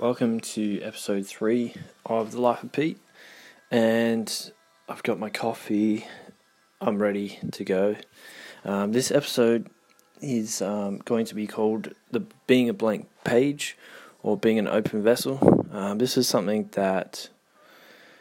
Welcome to episode three of The Life of Pete. And I've got my coffee, I'm ready to go. Um, this episode is um, going to be called The Being a Blank Page or Being an Open Vessel. Um, this is something that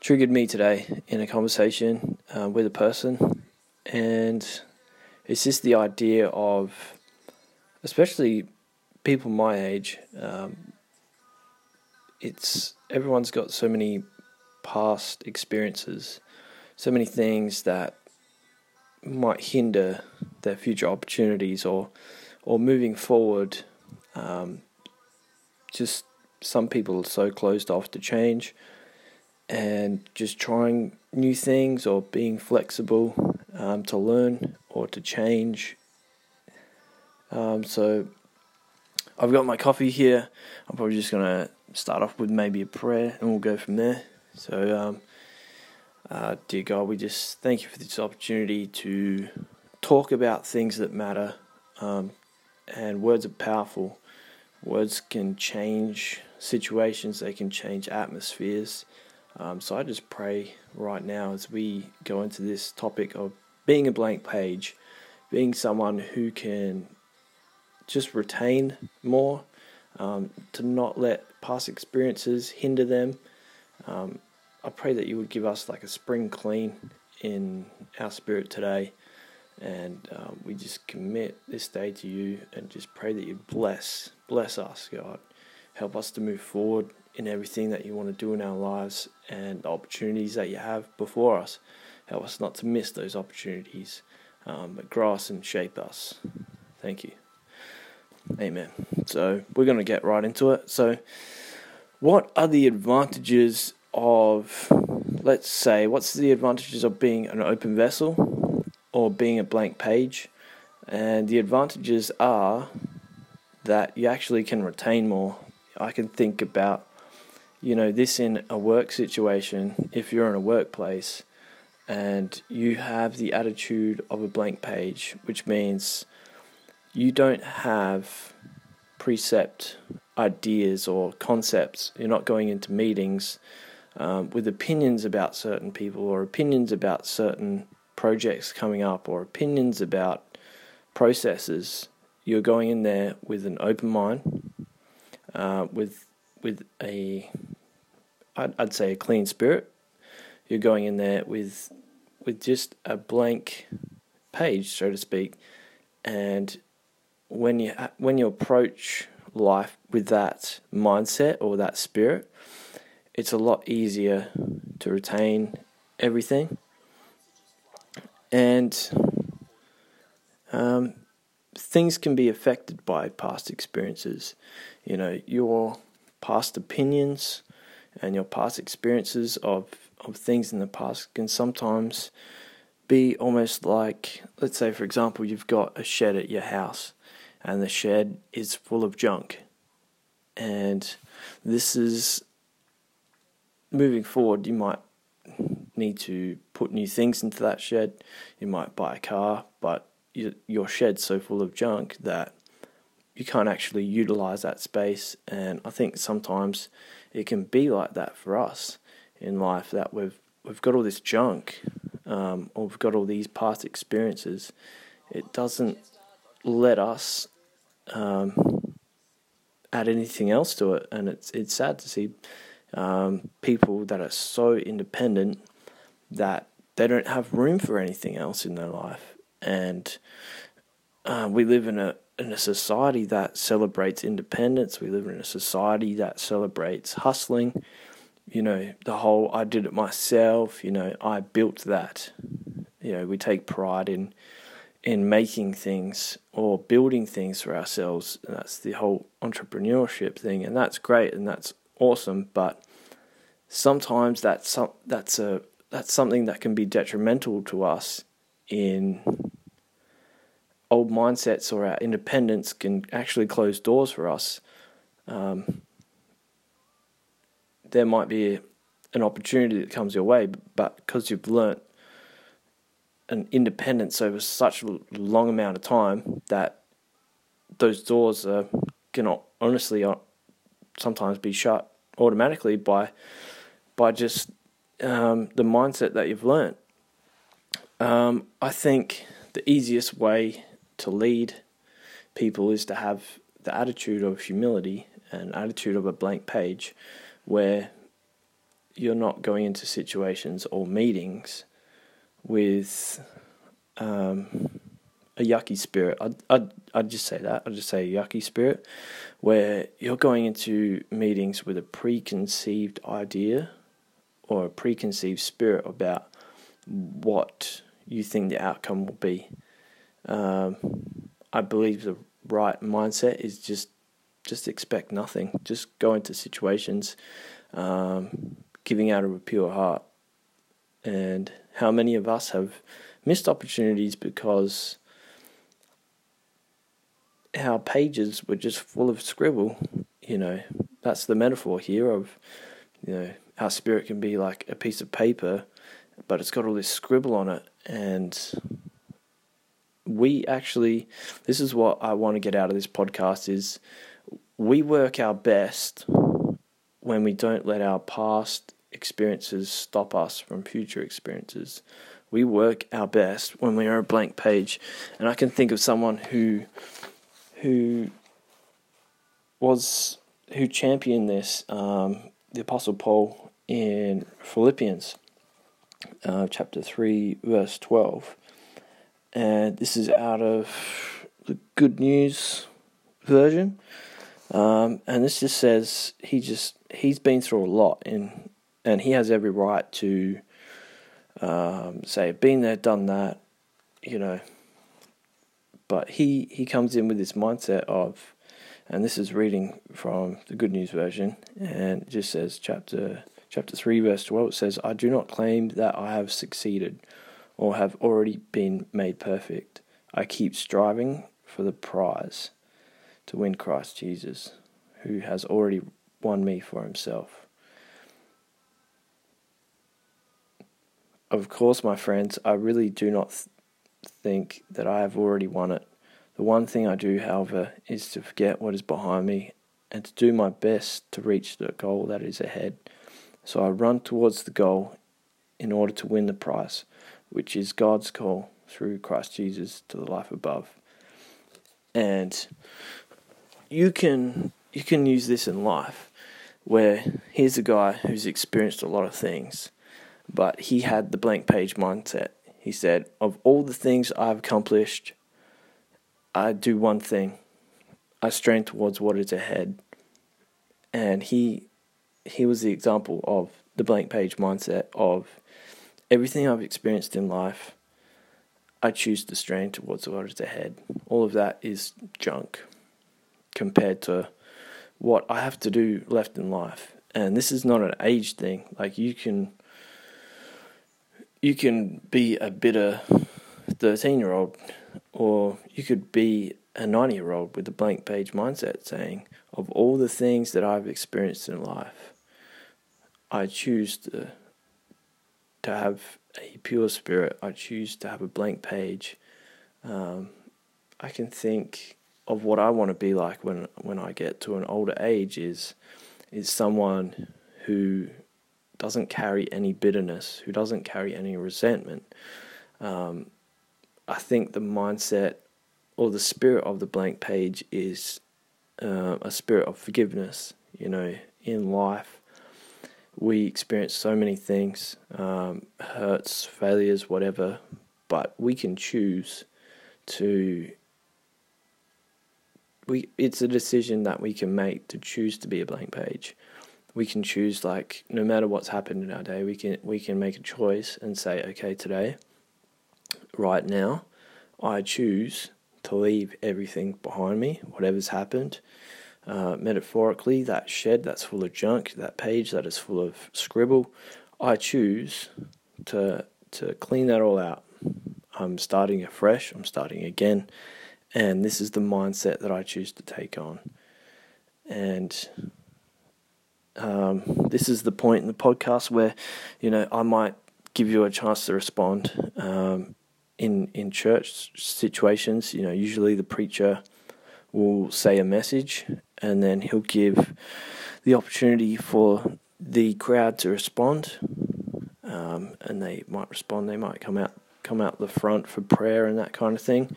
triggered me today in a conversation uh, with a person, and it's just the idea of, especially people my age, um, it's everyone's got so many past experiences, so many things that might hinder their future opportunities or or moving forward. Um, just some people are so closed off to change and just trying new things or being flexible um, to learn or to change. Um, so I've got my coffee here. I'm probably just going to start off with maybe a prayer and we'll go from there. So, um, uh, dear God, we just thank you for this opportunity to talk about things that matter. Um, and words are powerful. Words can change situations, they can change atmospheres. Um, so I just pray right now as we go into this topic of being a blank page, being someone who can just retain more, um, to not let past experiences hinder them. Um, I pray that you would give us like a spring clean in our spirit today. And um, we just commit this day to you and just pray that you bless, bless us, God. Help us to move forward in everything that you want to do in our lives and the opportunities that you have before us. Help us not to miss those opportunities, um, but grow us and shape us. Thank you. Amen. So we're going to get right into it. So, what are the advantages of, let's say, what's the advantages of being an open vessel or being a blank page? And the advantages are that you actually can retain more. I can think about, you know, this in a work situation. If you're in a workplace and you have the attitude of a blank page, which means you don't have precept ideas or concepts. You're not going into meetings um, with opinions about certain people or opinions about certain projects coming up or opinions about processes. You're going in there with an open mind, uh, with with a I'd, I'd say a clean spirit. You're going in there with with just a blank page, so to speak, and when you when you approach life with that mindset or that spirit, it's a lot easier to retain everything. And um, things can be affected by past experiences. You know, your past opinions and your past experiences of, of things in the past can sometimes be almost like, let's say, for example, you've got a shed at your house and the shed is full of junk. And this is moving forward, you might need to put new things into that shed. You might buy a car, but your shed's so full of junk that you can't actually utilize that space. And I think sometimes it can be like that for us in life that we've we've got all this junk, um, or we've got all these past experiences. It doesn't let us um, add anything else to it, and it's it's sad to see um, people that are so independent that they don't have room for anything else in their life, and uh, we live in a in a society that celebrates independence. We live in a society that celebrates hustling. You know, the whole I did it myself, you know, I built that. You know, we take pride in in making things or building things for ourselves. And that's the whole entrepreneurship thing, and that's great and that's awesome. But sometimes that's some, that's a that's something that can be detrimental to us in old mindsets or our independence can actually close doors for us. Um, there might be an opportunity that comes your way, but because you've learnt an independence over such a long amount of time that those doors are cannot honestly uh, sometimes be shut automatically by by just um, the mindset that you've learned. Um, I think the easiest way to lead people is to have the attitude of humility and attitude of a blank page where you're not going into situations or meetings with um, a yucky spirit. I'd, I'd, I'd just say that. I'd just say a yucky spirit where you're going into meetings with a preconceived idea or a preconceived spirit about what you think the outcome will be. Um, I believe the right mindset is just just expect nothing. Just go into situations, um, giving out of a pure heart. And how many of us have missed opportunities because our pages were just full of scribble. You know, that's the metaphor here of, you know, our spirit can be like a piece of paper, but it's got all this scribble on it. And we actually, this is what I want to get out of this podcast is we work our best when we don't let our past experiences stop us from future experiences. We work our best when we are a blank page. And I can think of someone who who was who championed this, um, the Apostle Paul in Philippians uh, chapter three, verse twelve, and this is out of the Good News version, um, and this just says he just he's been through a lot, and and he has every right to um, say, been there, done that, you know, but he, he comes in with this mindset of, and this is reading from the Good News version, and it just says chapter chapter three verse twelve. It says, "I do not claim that I have succeeded, or have already been made perfect. I keep striving for the prize, to win Christ Jesus, who has already won me for Himself." Of course, my friends, I really do not think that I have already won it. The one thing I do, however, is to forget what is behind me and to do my best to reach the goal that is ahead. So I run towards the goal in order to win the prize, which is God's call through Christ Jesus to the life above. And you can you can use this in life where here's a guy who's experienced a lot of things, but he had the blank page mindset he said, Of all the things I've accomplished, I do one thing. I strain towards what is ahead. And he he was the example of the blank page mindset of everything I've experienced in life, I choose to strain towards what is ahead. All of that is junk compared to what I have to do left in life. And this is not an age thing. Like you can you can be a bitter 13 year old, or you could be a 90 year old with a blank page mindset saying, Of all the things that I've experienced in life, I choose to, to have a pure spirit. I choose to have a blank page. Um, I can think of what I want to be like when when I get to an older age is is someone who doesn't carry any bitterness, who doesn't carry any resentment. Um, I think the mindset or the spirit of the blank page is uh, a spirit of forgiveness. You know, in life, we experience so many things um, hurts, failures, whatever, but we can choose to. We, it's a decision that we can make to choose to be a blank page we can choose like no matter what's happened in our day we can we can make a choice and say okay today right now i choose to leave everything behind me whatever's happened. Uh, metaphorically that shed that's full of junk that page that is full of scribble i choose to to clean that all out. I'm starting afresh i'm starting again and this is the mindset that i choose to take on. And um, this is the point in the podcast where, you know, I might give you a chance to respond. Um, in in church situations, you know, usually the preacher will say a message and then he'll give the opportunity for the crowd to respond, um, and they might respond. They might come out come out the front for prayer and that kind of thing.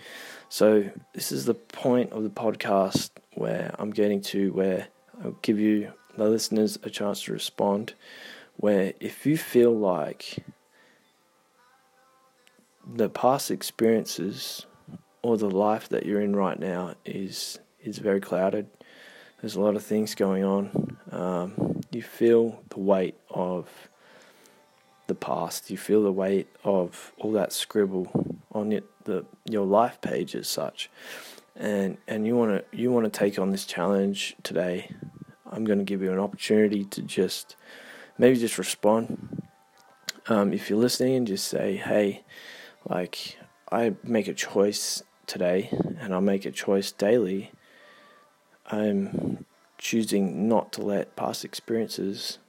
So this is the point of the podcast where I'm getting to where I'll give you the listeners a chance to respond. Where if you feel like the past experiences or the life that you're in right now is is very clouded. There's a lot of things going on. Um, you feel the weight of the past. You feel the weight of all that scribble on your, the your life page as such, and and you want to you want to take on this challenge today. I'm going to give you an opportunity to just maybe just respond. Um, if you're listening, just say, "Hey, like I make a choice today, and I make a choice daily. I'm choosing not to let past experiences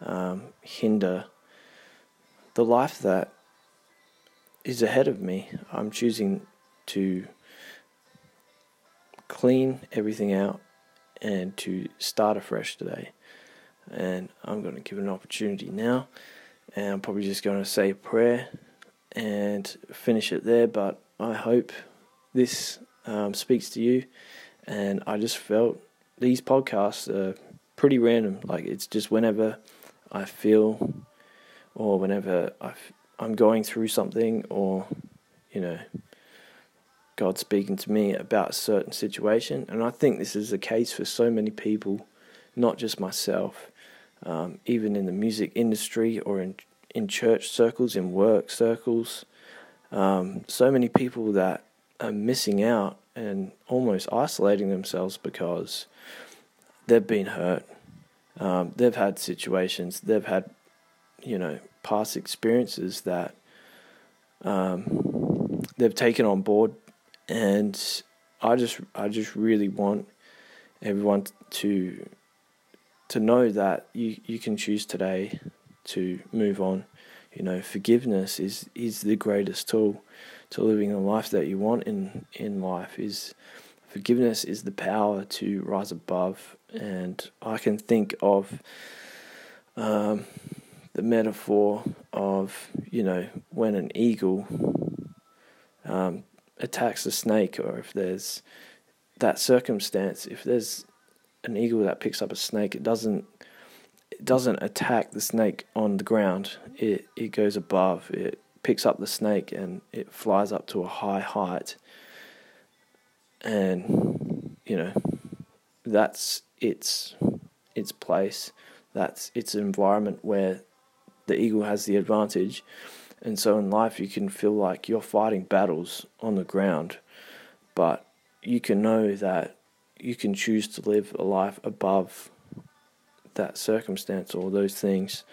um, hinder the life that is ahead of me. I'm choosing to clean everything out and to start afresh today. And I'm going to give it an opportunity now. And I'm probably just going to say a prayer and finish it there. But I hope this um, speaks to you. And I just felt these podcasts are pretty random. Like it's just whenever I feel, or whenever i am going through something, or you know, God speaking to me about a certain situation. And I think this is the case for so many people, not just myself. Um, even in the music industry or in in church circles, in work circles, um, so many people that are missing out and almost isolating themselves because they've been hurt. Um, they've had situations, they've had, you know, past experiences that um, they've taken on board, and I just, I just really want everyone to to know that you, you can choose today to move on. You know, forgiveness is is the greatest tool to living the life that you want in in life. Is forgiveness is the power to rise above, and I can think of um, the metaphor of you know when an eagle um, attacks a snake, or if there's that circumstance, if there's an eagle that picks up a snake, it doesn't it doesn't attack the snake on the ground. It it goes above. It picks up the snake and it flies up to a high height. And you know, that's its its place. That's its environment where the eagle has the advantage. And so in life, you can feel like you're fighting battles on the ground, but you can know that you can choose to live a life above that circumstance or those things.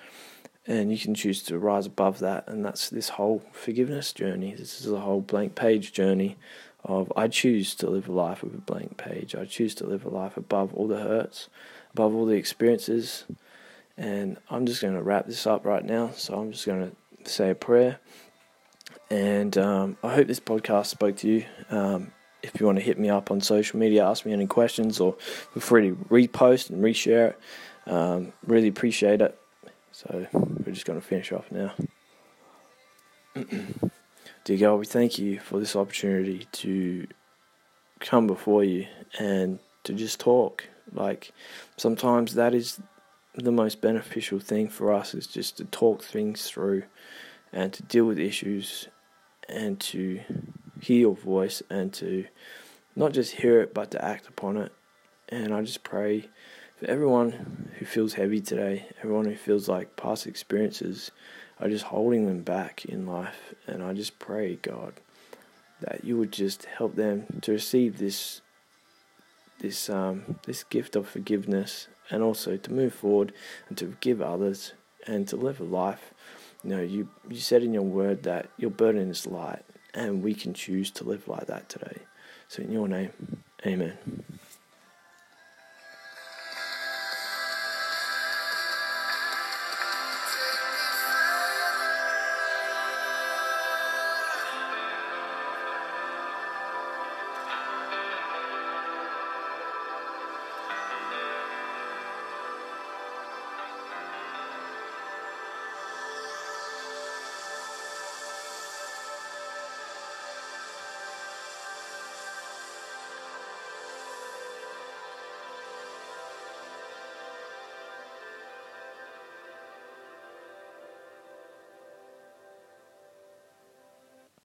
And you can choose to rise above that. And that's this whole forgiveness journey. This is a whole blank page journey of i choose to live a life with a blank page. I choose to live a life above all the hurts above all the experiences. And i'm just going to wrap this up right now. So i'm just going to say a prayer and um, i hope this podcast spoke to you um, if you want to hit me up on social media ask me any questions or feel free to repost and reshare it um, really appreciate it. So we're just going to finish off now. Dear God, we thank you for this opportunity to come before you and to just talk. Like sometimes that is the most beneficial thing for us is just to talk things through and to deal with issues and to hear your voice and to not just hear it but to act upon it. And I just pray for everyone who feels heavy today, everyone who feels like past experiences are just holding them back in life. And I just pray, God, that you would just help them to receive this this um, this gift of forgiveness and also to move forward and to give others and to live a life. You know, you, you said in your word that your burden is light and we can choose to live like that today. So in your name, amen.